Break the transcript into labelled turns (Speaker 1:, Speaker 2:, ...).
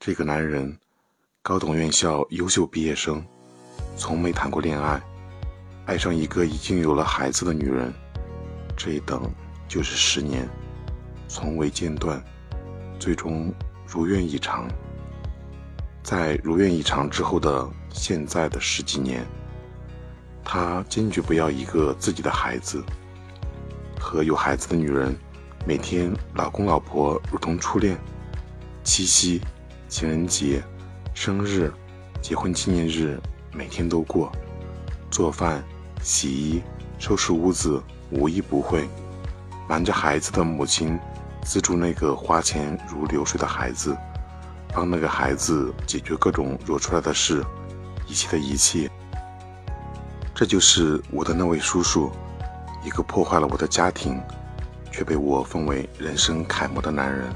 Speaker 1: 这个男人，高等院校优秀毕业生，从没谈过恋爱，爱上一个已经有了孩子的女人，这一等就是十年，从未间断，最终如愿以偿。在如愿以偿之后的现在的十几年，他坚决不要一个自己的孩子，和有孩子的女人，每天老公老婆如同初恋，七夕。情人节、生日、结婚纪念日，每天都过，做饭、洗衣、收拾屋子，无一不会。瞒着孩子的母亲，资助那个花钱如流水的孩子，帮那个孩子解决各种惹出来的事，一切的一切。这就是我的那位叔叔，一个破坏了我的家庭，却被我奉为人生楷模的男人。